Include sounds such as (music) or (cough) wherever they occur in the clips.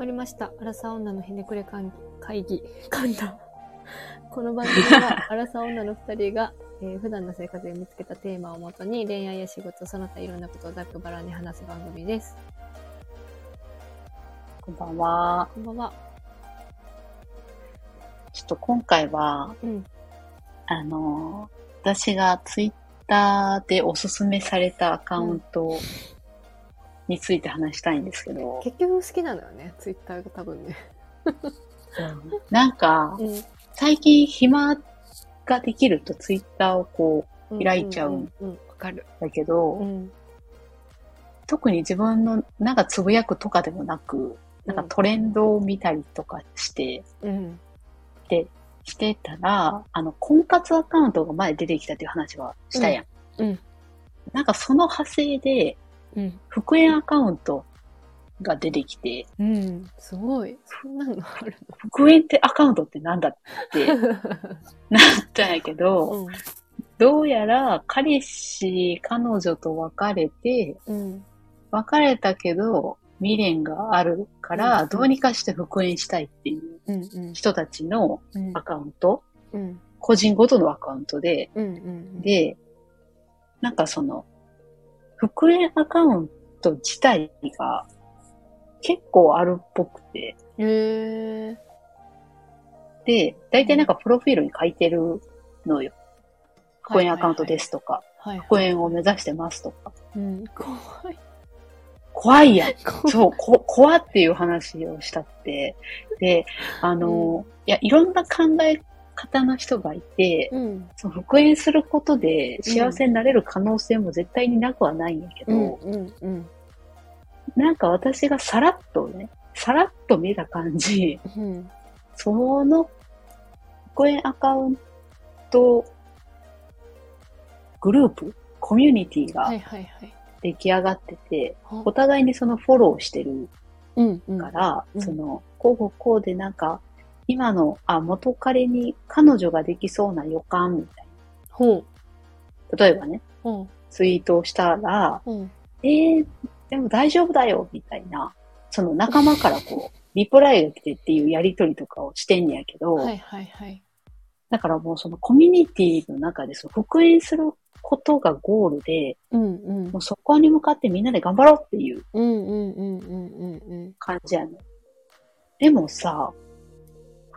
まりました。アラサー女のひねくれ会議、会議、(laughs) 噛んだ。この番組は、(laughs) アラサー女の二人が、えー普段の生活で見つけたテーマをもとに、恋愛や仕事、その他いろんなことをざっくばらんに話す番組です。こんばんは。こんばんは。ちょっと今回は、うん。あの、私がツイッターでおすすめされたアカウントについて話したいんですけど、結局好きなのよね、ツイッターが多分ね。なんか、うん。最近暇ができるとツイッターをこ開いちゃううん。うん、わかる。う、だけど、うん。特に自分のなんかつぶやくとかでもなく、なんかトレンドを見たりとかして、うん。で、してたら、あの、婚活アカウントが前出てきたっていう話はしたやん。うん。なんかその派生で、うん。復縁アカウントが出てきて、うん。すごい。そんなのある復縁ってアカウントってなんだっての (laughs) なったんやけど、うん。どうやら彼氏、彼女と別れて、うん。別れたけど未練があるから、うんどうにかして復縁したいっていう。人たちのうんアカウント、うん。個人ごとのアカウントで。で、なんかその、復縁アカウント自体が結構あるっぽくて、へえ。で、大体なんかプロフィールに書いてるのよ。復縁アカウントですとか、はい。復縁を目指してますとか。うん。怖い。怖いやん。そう、こ、怖っていう話をしたって。で、あの、いや、いろんな考え方の人がいて、うん。その復縁することで幸せになれる可能性も絶対になくはないんやけど。なんか私がさらっとね、さらっと見た感じ、うん。その復縁アカウントグループ、コミュニティが。出来上がってて、はお互いにそのフォローしてるうん。うん。から、うんその、こうこうでなんか、今の、あ、元彼に彼女ができそうな予感みたいほう。な。例えばね、ほツイートをしたら、う。うん。えー、でも大丈夫だよ、みたいな、その仲間からこう、リプライが来てっていうやりとりとかをしてんねやけど、はいはいはい。だからもうそのコミュニティの中でその復縁することがゴールで、うんうんもう。そこに向かってみんなで頑張ろうっていううんうんうんうんうんうん。感じやねん。でもさ、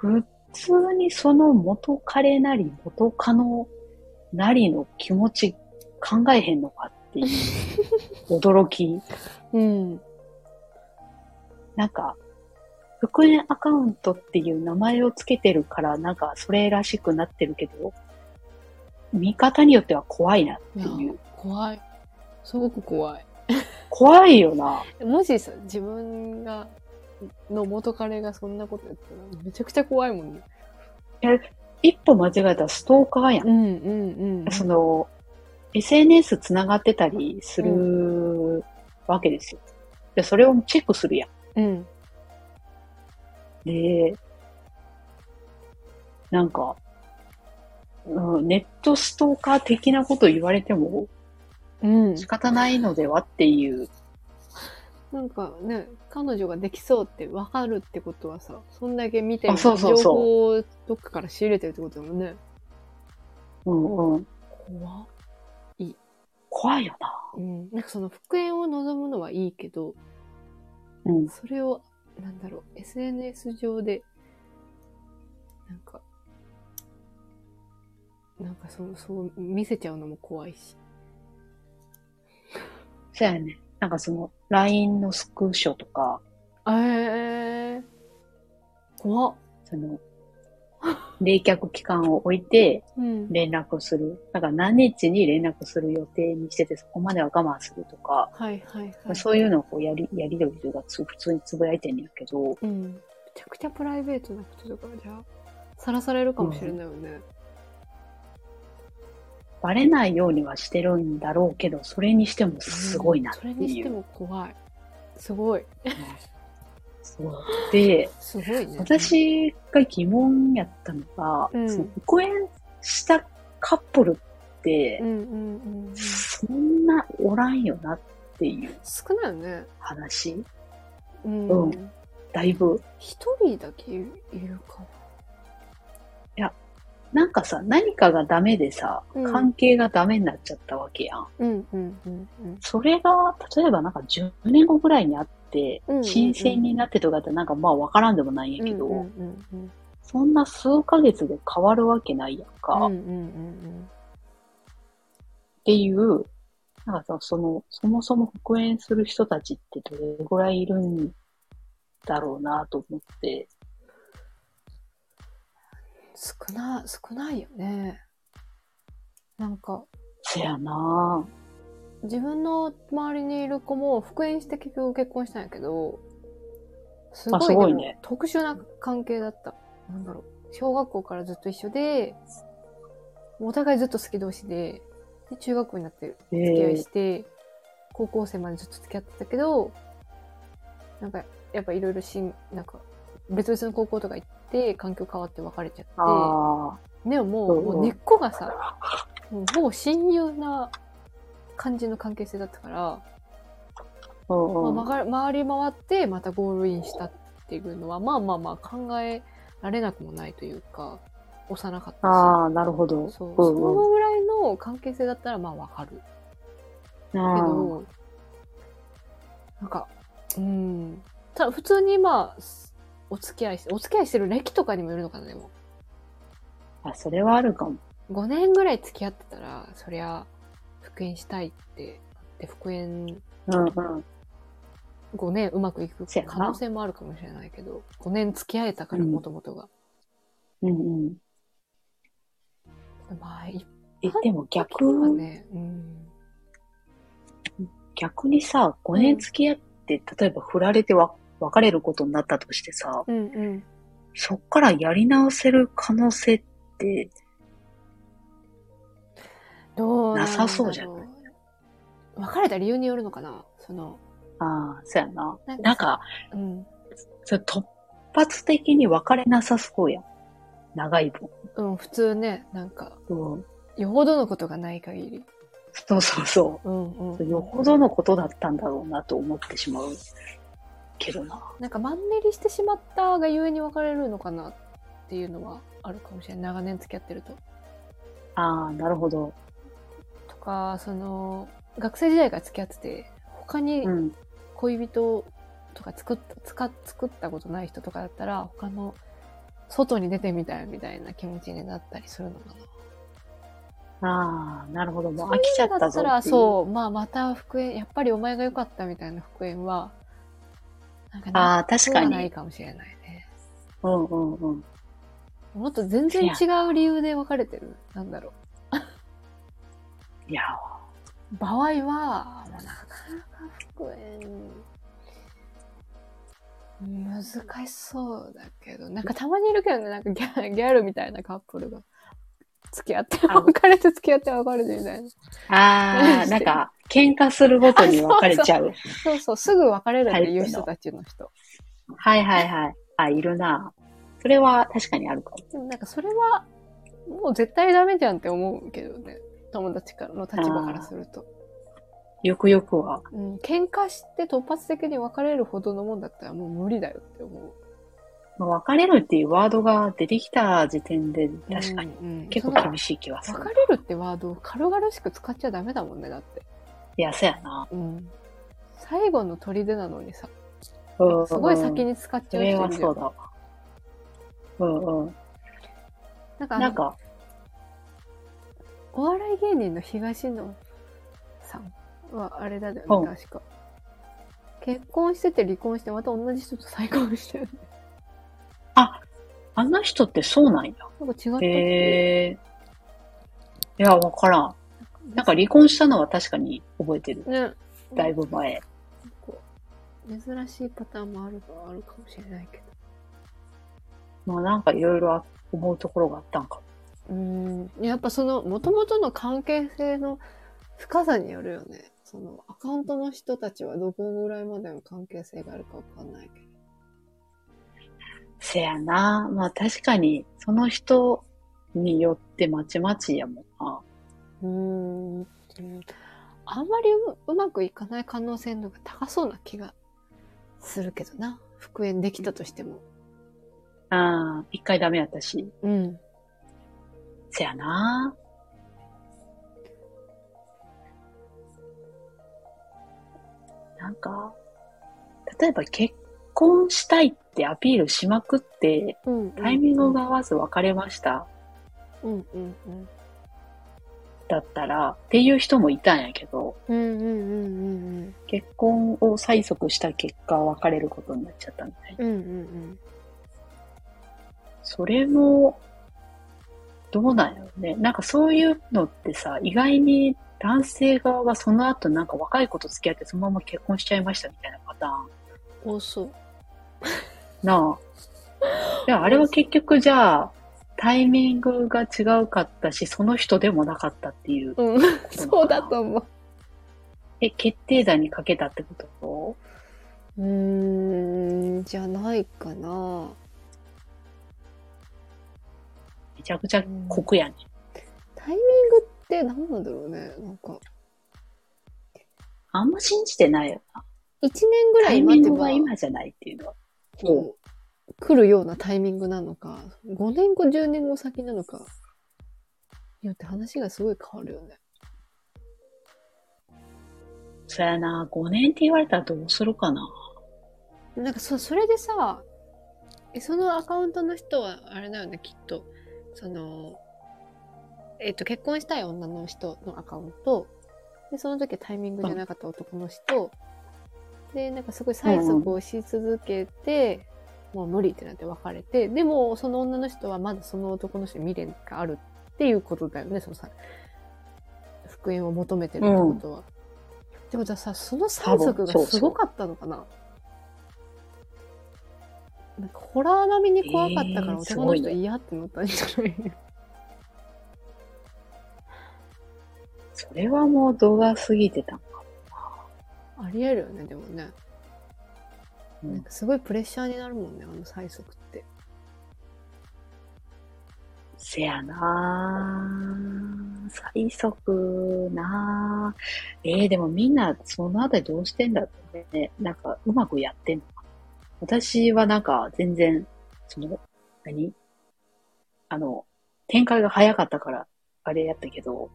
普通にその元彼なり元カノなりの気持ち考えへんのかっていう (laughs) 驚き。うん。なんか、復縁アカウントっていう名前をつけてるから、なんかそれらしくなってるけど、見方によっては怖いなっていやいう。怖い。すごく怖い。怖いよな。(laughs) もしさ、自分が、の元彼がそんなことやったら、めちゃくちゃ怖いもんね。一歩間違えたらストーカーやん。うんうんうん。その、SNS つながってたりするわけですよ。で、それをチェックするやん。うん。で、なんか、うん、ネットストーカー的なこと言われてもうん。仕方ないのではっていう。なんかね、彼女ができそうって分かるってことはさ、そんだけ見てあそうそうそう情報をどっかから仕入れてるってことだもんね。うんうん。怖っ怖いよな。うん。なんかその復縁を望むのはいいけど、うん。それを、なんだろう、SNS 上で、なんか、なんかそう、そう見せちゃうのも怖いし。そうやね。なんかその、LINE のスクショとか、えー、怖っ。その、冷却期間を置いてうん。連絡する。だから何日に連絡する予定にしてて、そこまでは我慢するとか、はいはいはい。そういうのをこうやり、やりとりというかつ普通につぶやいてんねんけど、うん。めちゃくちゃプライベートなこととかじゃあ、さらされるかもしれないよね。バレないようにはしてるんだろうけど、それにしてもすごいなってそれにしていう。も怖い。すごい。そ (laughs) うで、すごいね。私が疑問やったのが、うんその復縁したカップルってうん、うんうんうん。そんなおらんよなっていう少ないよね。話。うん。うんだいぶ。一人だけいるいるかなんかさ、何かがダメでさ、うん関係がダメになっちゃったわけやん。な。うんうんうんうん。それが、例えばなんか10年後ぐらいにあってうんうんう、ん新鮮になってとかってなんかまあわからんでもないんやけど、うんうんうんそんな数ヶ月で変わるわけないやんか。っうんうんうんていう、なんかさ、その、そもそも復縁する人たちってどれぐらいいるんだろうなと思って。少な、少ないよね。なんか、せやな自分の周りにいる子も復縁して結局結婚したんやけど、すごいあすごいね特殊な関係だった。なんだろう。小学校からずっと一緒で、お互いずっと好き同士で、で中学校になってえ付き合いえして、高校生までずっと付き合ってたけど、なんか、やっぱいろいろしん、なんか、別々の高校とか行って、環境変わって別れちゃって、あでももう、もう根っこがさ、もう親友な感じの関係性だったから。まあ、回り回り回ってまたゴールインしたっていうのは、まあまあまあ考えられなくもないというか、幼かったし。ああ、なるほど。そう、うんそうんのぐらいの関係性だったらまあわかる。けあど、なんか、うん。ただ普通にまあ、お付き合いして、お付き合いしてる歴とかにもよるのかな、でも。ああ、それはあるかも。5年ぐらい付き合ってたら、そりゃ、復縁したいって、で、復縁うんうん。5年うまくいく可能性もあるかもしれないけど、5年付き合えたから、うんもともとが。うんうん。まあ、一え、でも逆ね、うん。逆にさ、5年付き合って、例えば振られてわ別れることになったとしてさ、うんうん。そっからやり直せる可能性って、どうなさそうじゃない？別れた理由によるのかな？その、ああ、そうやな。なんかうん。それ突発的に別れなさそうやん。長い分。うん、普通ね、なんか、うん。よほどのことがない限り。そうそうそうんうん。う。よほどのことだったんだろうなと思ってしまうけどな。なんかマンネリしてしまったがゆえに別れるのかなっていうのはあるかもしれない。長年付き合ってると。ああ、なるほど。とか、その、学生時代から付き合ってて、他にうん。恋人とか作った、つか作ったことない人とかだったら、他の外に出てみたいみたいな気持ちになったりするのかな。ああ、なるほど。もう飽きちゃったぞっ。そう、まあまた復縁、やっぱりお前が良かったみたいな復縁は、なんかああ、確かはないに。かもしれないね。うんうんうん。もっと全然違う理由で別れてる？なんだろいや、う。場合は、もうなかなか復縁、難しそうだけど、なんかたまにいるけどね、なんかギャギャルみたいなカップルが。付き合って、あ別れて付き合って別れてみたいな。ああ、なんか、喧嘩するごとに別れちゃう。そうそう、すぐ別れるっていう人たちの人。はいはいはい。あ、いるな。それは確かにあるかも。でもなんかそれは、もう絶対ダメじゃんって思うけどね。友達からの立場からすると。よくよくは。うん、喧嘩して突発的に別れるほどのもんだったらもう無理だよって思う。まあ別れるっていうワードが出てきた時点で確かにうんうん結構厳しい気はする。その別れるってワードを軽々しく使っちゃダメだもんね、だって。いや、そうやな。うん。最後の砦なのにさ、うんすごい先に使っちゃう人いるじゃ。はそうんだわ。うんうん。なんかなんか、お笑い芸人の東野さんはあれだようんね、確か。結婚してて離婚してまた同じ人と再婚してるね。あの人ってそうなんや。なんか違ったっけ？へえ。いや、わからん。なんか離婚したのは確かに覚えてる。ね。だいぶ前。珍しいパターンもあるあるかもしれないけど。まあなんかいろいろ思うところがあったんかも。うん。やっぱその、元々の関係性の深さによるよね。その、アカウントの人たちはどこぐらいまでの関係性があるかわかんないけど。せやな。まあ確かに、その人によってまちまちやもんな。うーん。うんあんまりううまくいかない可能性の方が高そうな気がするけどな。復縁できたとしても。ああ、一回ダメやったし。うん。せやな。なんか、例えば結婚したいってアピールしまくって、うん。タイミングが合わず別れました。うんうんうん。だったら、っていう人もいたんやけど、うんうんうんうんうん。結婚を催促した結果別れることになっちゃったみたいな。うんうんそれも、どうなんやろね。なんかそういうのってさ、意外に男性側がその後なんか若い子と付き合ってそのまま結婚しちゃいましたみたいなパターン。うん。多そう。(laughs) なあ。でもあれは結局じゃあ、タイミングが違うかったし、その人でもなかったっていう。うん。そうだと思う。え、決定打にかけたってこと？うーん、じゃないかな。めちゃくちゃ酷やね。タイミングって何なんだろうね。なんか、あんま信じてないよな。1年ぐらタイミい待てばングは、今じゃないっていうのは。こう、来るようなタイミングなのか、5年後、10年後先なのか、によって話がすごい変わるよね。そやな、5年って言われたらどうするかな。なんかそ、それでさ、えそのアカウントの人は、あれだよね、きっと。その、えっ、と、結婚したい女の人のアカウント、で、その時タイミングじゃなかった男の人、で、なんかすごい催促をし続けて、もう無理ってなって別れて、でも、その女の人はまだその男の人に未練があるっていうことだよね、そのさ、復縁を求めてるってことは。ってことはさ、その催促がすごかったのかな？なんかホラー並みに怖かったから男の人嫌ってなったんじゃない、(laughs) それはもう動画過ぎてた。ありえるよね、でもね。うんなんかすごいプレッシャーになるもんね、あの催促って。せやなぁ。催促なぁ。えー、でもみんなそのあたりどうしてんだろうね。なんかうまくやってんのかな。私はなんか全然、その、何？あの、展開が早かったから、あれやったけど、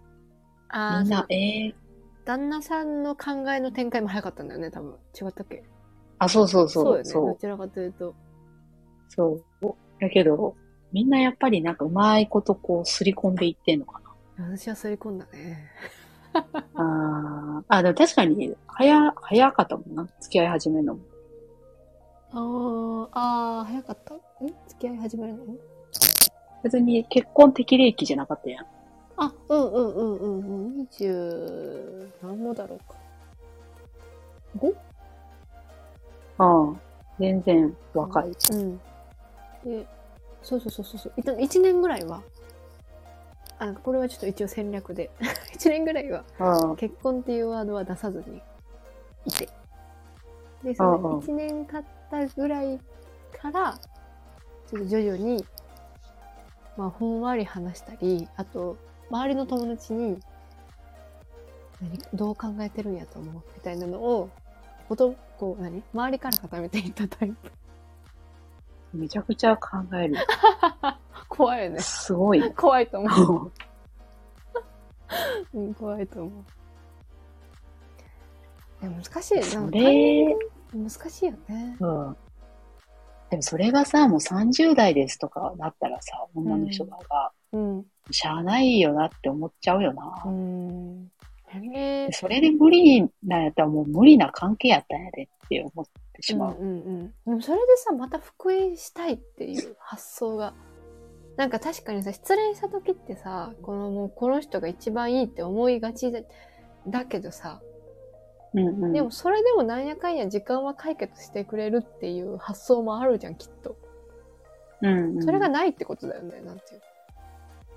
あみんな、えー、旦那さんの考えの展開も早かったんだよね、多分。違ったっけ？あ、そうそうそう、よね。そうどちらかというと。そう。だけど、みんなやっぱりなんかうまいことこうすり込んでいってんのか私は刷り込んだね。な。(laughs) あーあ、でも確かに、早、早かったもんな。付き合い始めるのも。あー、あー、早かった？ん？付き合い始めるの？別に結婚適齢期じゃなかったやん。あ、うんうんうんうんうん。20、何もだろうか。5? ああ、全然若い。うん。で、そうそうそうそうそう。一1年ぐらいは、あ、これはちょっと一応戦略で、(laughs) 1年ぐらいは結婚っていうワードは出さずにいて。で、その1年経ったぐらいから、ちょっと徐々に、まあ、ふんわり話したり、あと、周りの友達に、何どう考えてるんやと思うみたいなのを、こと、こう、何周りから固めていったタイプ。めちゃくちゃ考える。(laughs) 怖いよね。すごい。(laughs) 怖いと思う。(laughs) うん、怖いと思う。でも難しい。それ、難しいよね。うん。でもそれがさ、もう30代ですとかなったらさ、女の人が、うん。しゃあないよなって思っちゃうよな。うん。それで無理なんやったらもう無理な関係やったんやでって思ってしまう。うんうんうん。でもそれでさ、また復縁したいっていう発想が。なんか確かにさ、失恋した時ってさ、このもうこの人が一番いいって思いがちだだけどさ、うんうん。でもそれでもなんやかんや時間は解決してくれるっていう発想もあるじゃん、きっと。うんうん、それがないってことだよね、なんていうの。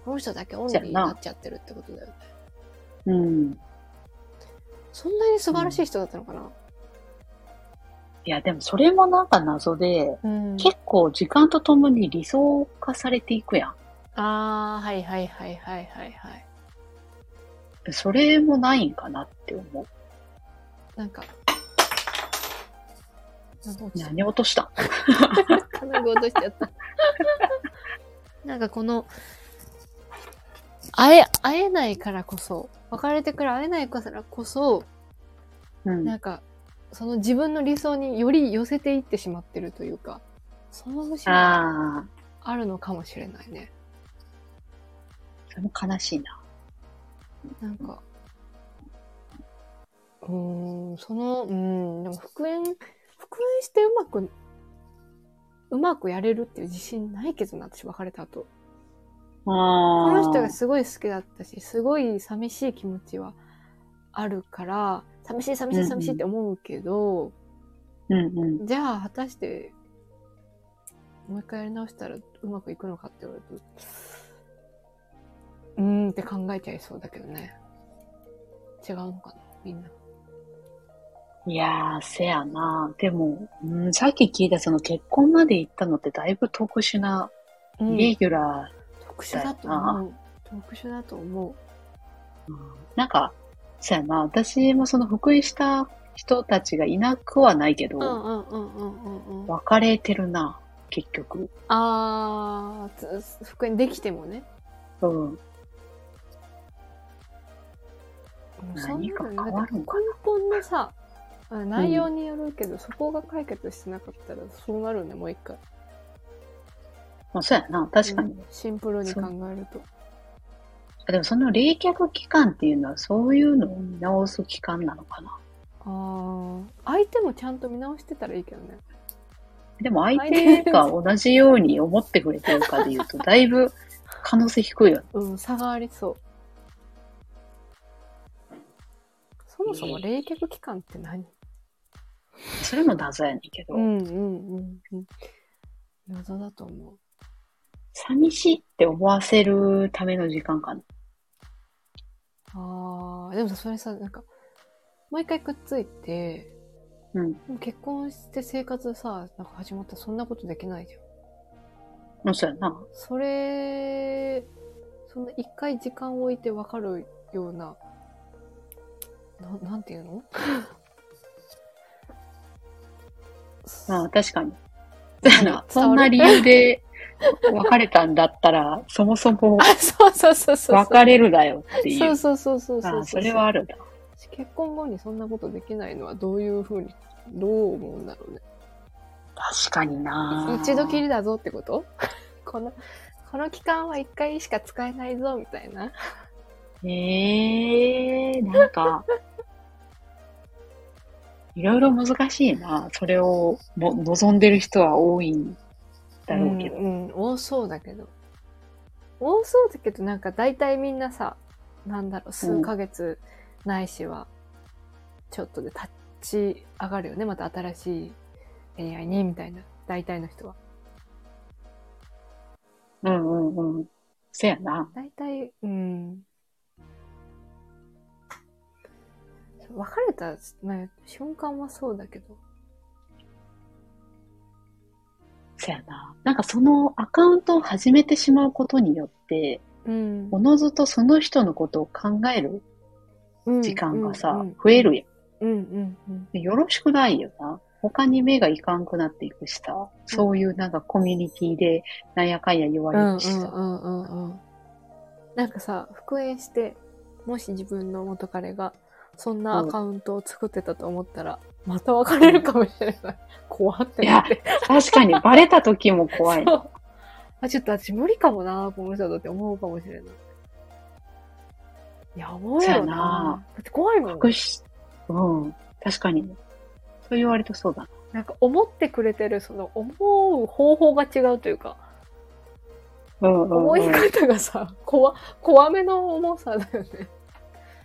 この人だけオンリーになっちゃってるってことだよね。うん。そんなに素晴らしい人だったのかな、いや、でもそれもなんか謎で、うん結構時間とともに理想化されていくやん。ああ、はいはいはいはいはいはい。それもないんかなって思う。なんか、何落とした？ん (laughs) (laughs) 金具落としちゃった。なんかこの、会え、会えないからこそ、別れてから会えないからこそ、うん。なんか、その自分の理想により寄せていってしまってるというか、その節があるのかもしれないね。それも悲しいな。なんか、うーん、その、うん、でも復縁、復縁してうまく、うまくやれるっていう自信ないけどな、私別れた後。この人がすごい好きだったし、すごい寂しい気持ちはあるから、寂しい寂しい寂しいって思うけど、うんうん。じゃあ果たして、もう一回やり直したらうまくいくのかって言われると、うーんって考えちゃいそうだけどね。違うのかなみんな。いやー、せやな。でも、うん、さっき聞いたその結婚まで行ったのってだいぶ特殊な、うんイレギュラ特殊だと思う。特殊だと思ー、うんなんか、せやな。私もその福井した人たちがいなくはないけど、う。うんうんうんうんうんうん。別れてるな、結局。あーつ、復縁できてもね。うん。うん何か変わるんかな根本のさ、あ内容によるけど、そこが解決してなかったらそうなるね、もう一回。まあ、そうやな。確かに。うんシンプルに考えると。でもその冷却期間っていうのはそういうのを見直す期間なのかな。あー相手もちゃんと見直してたらいいけどね。でも相手が同じように思ってくれてるかで言うと、(laughs) だいぶ可能性低いよね。うん、差がありそう。そもそも冷却期間って何？それも謎やねんけど、うんうんうんうん。謎だと思う。寂しいって思わせるための時間かな。ああ、でもさ、それさ、なんか、もう一回くっついて、うん。結婚して生活さ、なんか始まったらそんなことできないじゃん。まあ、そうやな。それ、そんな一回時間を置いて分かるような、ななんていうの？(laughs) まあ、確かに。(laughs) (laughs) そんな理由で別れたんだったら、そもそもあ、そうそうそうそう。別れるだよっていう。そうそうそうそうそうあそれはあるな。結婚後にそんなことできないのはどういうふうに、どう思うんだろうね。確かにな一度きりだぞってこと？(laughs) この、この期間は一回しか使えないぞみたいな。ええー、なんか、いろいろ難しいな。それをも望んでる人は多いんだろうけど。うん、うん多そうだけど。多そうだけど、なんか大体みんなさ、なんだろう、数ヶ月ないしは、ちょっとで立ち上がるよね。また新しい恋愛に、みたいな。大体の人は。うんうんうん。そやな。大体、うん。別れた、まあ、瞬間はそうだけど。そやな。なんかそのアカウントを始めてしまうことによって、うん。おのずとその人のことを考える時間がさ、増えるやん。うんうんうん。でよろしくないよな。他に目がいかんくなっていくしさ、そういうなんかコミュニティでなんやかんや言わうんうんれるしさ。うんうんうん。なんかさ、復縁して、もし自分の元彼が、そんなアカウントを作ってたと思ったら、また別れるかもしれない。(laughs) 怖ってなって。確かにバレた時も怖い。あ、ちょっと私無理かもな、この人だって思うかもしれない。やばいよなな。だって怖いもん。隠し、うん。確かに。そう言われるとそうだな。なんか思ってくれてる、その思う方法が違うというか、うんうん、思いうん。方がさ、怖、怖めの重さだよね。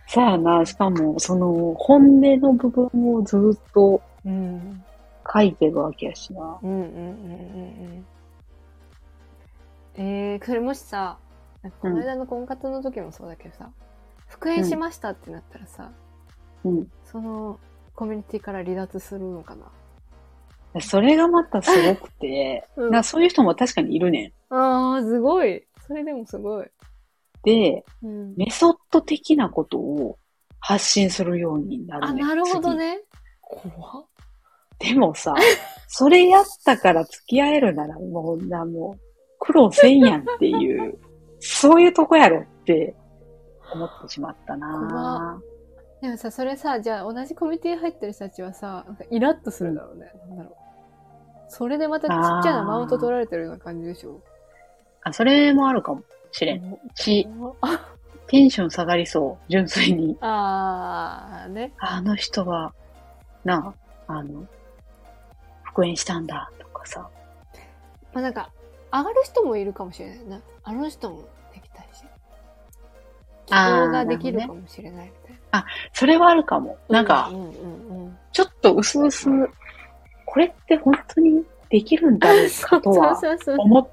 そうやな。しかも、その、本音の部分をずっとうん。書いてるわけやしな。うんうんうんうんうん。えー、それもしさ、この間の婚活の時もそうだけどさ、復縁しましたってなったらさ、うん。そのコミュニティから離脱するのかなそれがまたすごくて、(laughs) うんなそういう人も確かにいるねん。あー、すごい。それでもすごい。で、うん。メソッド的なことを発信するようになるあ、ねん。なるほど次。ね。怖っ。でもさ、それやったから付き合えるならもうな、もう苦労せんやんっていう、そういうとこやろって思ってしまったなでもさ、それさ、じゃあ同じコミュニティに入ってる人たちはさ、なんかイラッとするだろうね。なんだろう。それでまたちっちゃなマウント取られてるような感じでしょ。あ、それもあるかもしれん。し、あテンション下がりそう、純粋に。あー、ね。あの人は、なあ、あの、復縁したんだとかさ。まあなんか、上がる人もいるかもしれないな。あの人もできたいし。希望ができるかもしれないみたいな。それはあるかも。なんかう、んうんうん。ちょっと薄々、これって本当にできるんだろうかとは。(laughs) 思っ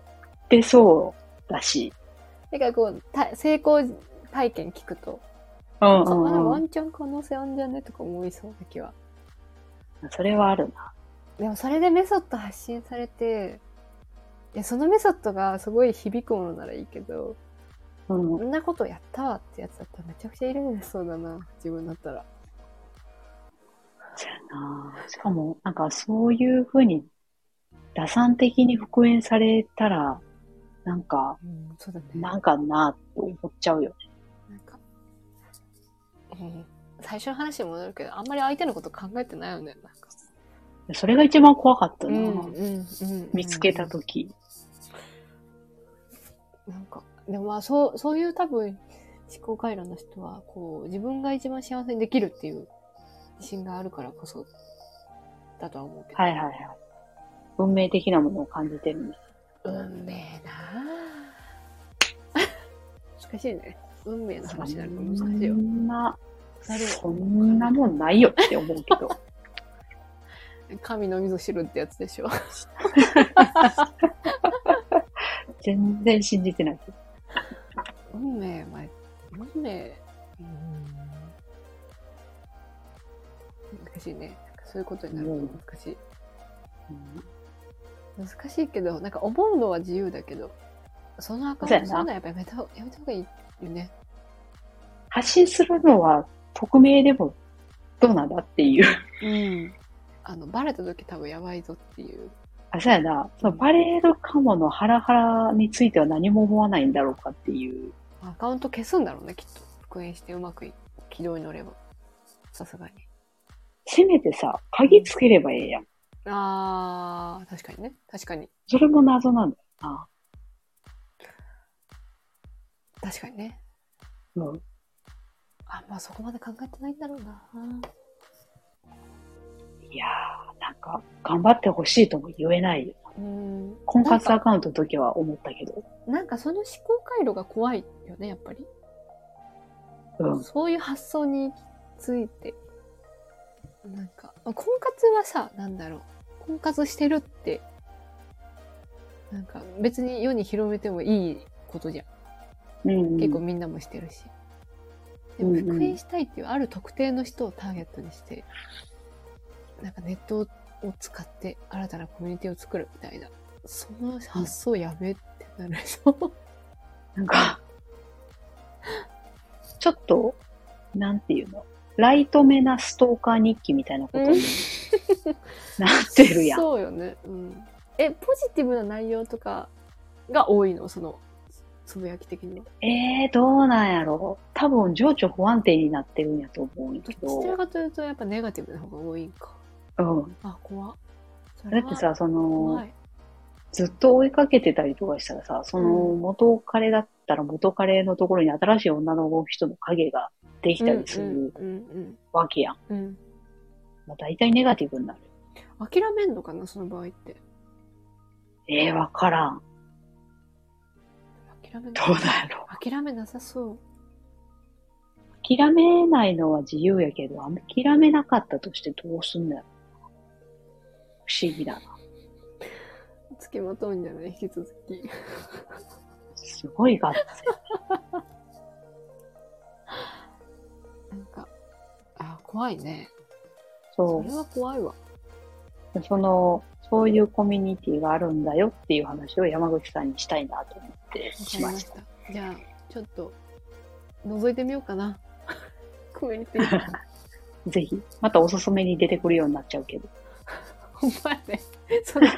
てそうだし。だからこう、た成功体験聞くと、うんうあワんうん。ンチャン可能性あんじゃね？とか思いそうな気は。それはあるな。でもそれでメソッド発信されて、いや、そのメソッドがすごい響くものならいいけど、うんこ。んなことやったわってやつだったらめちゃくちゃイライラしそうだな、自分だったら。そうやな。しかも、なんかそういうふうに、打算的に復縁されたら、なんか、うん、そうだね。なんかなって思っちゃうよね。なんか、うん、最初の話に戻るけど、あんまり相手のこと考えてないよね、なんか。それが一番怖かったな。うん、うん、見つけたとき。なんか、でもまあ、そう、そういう多分、思考回路の人は、こう、自分が一番幸せにできるっていう自信があるからこそ、だとは思うけど。はいはいはい。運命的なものを感じてるね。運命なぁ。難しいね。運命の話になると難しいよそ。んな、そんなもんないよって思うけど。(laughs) 神の味噌汁ってやつでしょ。(laughs) 全然信じてない。運命は、運命、うん。難しいね。そういうことになると難しい。うん難しいけど、なんか思うのは自由だけど、そのアカウントするのはやっぱやめたやめた方がいいよね。発信するのは匿名でもどうなんだっていう。うん。あの、バレた時多分やばいぞっていう。あ、そうやな。そのバレるかものハラハラについては何も思わないんだろうかっていう。アカウント消すんだろうね、きっと。復縁してうまくい軌道に乗れば。さすがに。せめてさ、鍵つければええやん。あー、確かにね。確かに。それも謎なんだよな。確かにね。うん。あ、まあそこまで考えてないんだろうな。いやー、なんか、頑張ってほしいとも言えないよ。うん。婚活アカウントの時は思ったけど。なんかその思考回路が怖いよね、やっぱり。うん。そういう発想に行き着いて。なんか、まあ婚活はさ、なんだろう。婚活してるって、なんか別に世に広めてもいいことじゃん。うん、結構みんなもしてるし。でも復縁したいっていうある特定の人をターゲットにして、なんかネットを使って新たなコミュニティを作るみたいな。その発想やべってなるでしょ。なんか、ちょっと、なんていうの？ライトめなストーカー日記みたいなことに (laughs) なってるやん。そうよね。うん。え、ポジティブな内容とかが多いの？その、つぶやき的には。えー、どうなんやろ？多分情緒不安定になってるんやと思うけどどち。らかというとやっぱネガティブな方が多いんか。うん。あ、怖だってさ、その。ずっと追いかけてたりとかしたらさ、そのうん元彼だったら元彼のところに新しい女の人の影ができたりするわけやん。うん。うん。まあ、大体ネガティブになる。諦めんのかなその場合って。えー、わからん。諦めどうなんやろ諦めなさそう。諦めないのは自由やけど、諦めなかったとしてどうすんのやろ不思議だな。付きまとうんじゃない？引き続き。すごいガッツ怖いね。そそれは怖いわ。う。その、そういうコミュニティがあるんだよっていう話を山口さんにしたいなと思ってしました。じゃあ、ちょっと、覗いてみようかな。(laughs) コミュニティ。(laughs) ぜひ。またおすすめに出てくるようになっちゃうけど。(laughs) ほんまやね。その、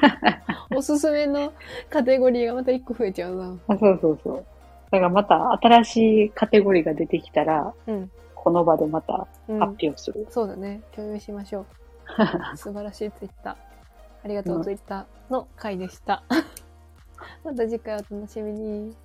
おすすめのカテゴリーがまた一個増えちゃうな。あそうそうそう。だからまた新しいカテゴリーが出てきたら、うん。この場でまたうん発表する。そうだね。共有しましょう。(laughs) 素晴らしいツイッター。ありがとう、うんツイッターの回でした。(laughs) また次回お楽しみに。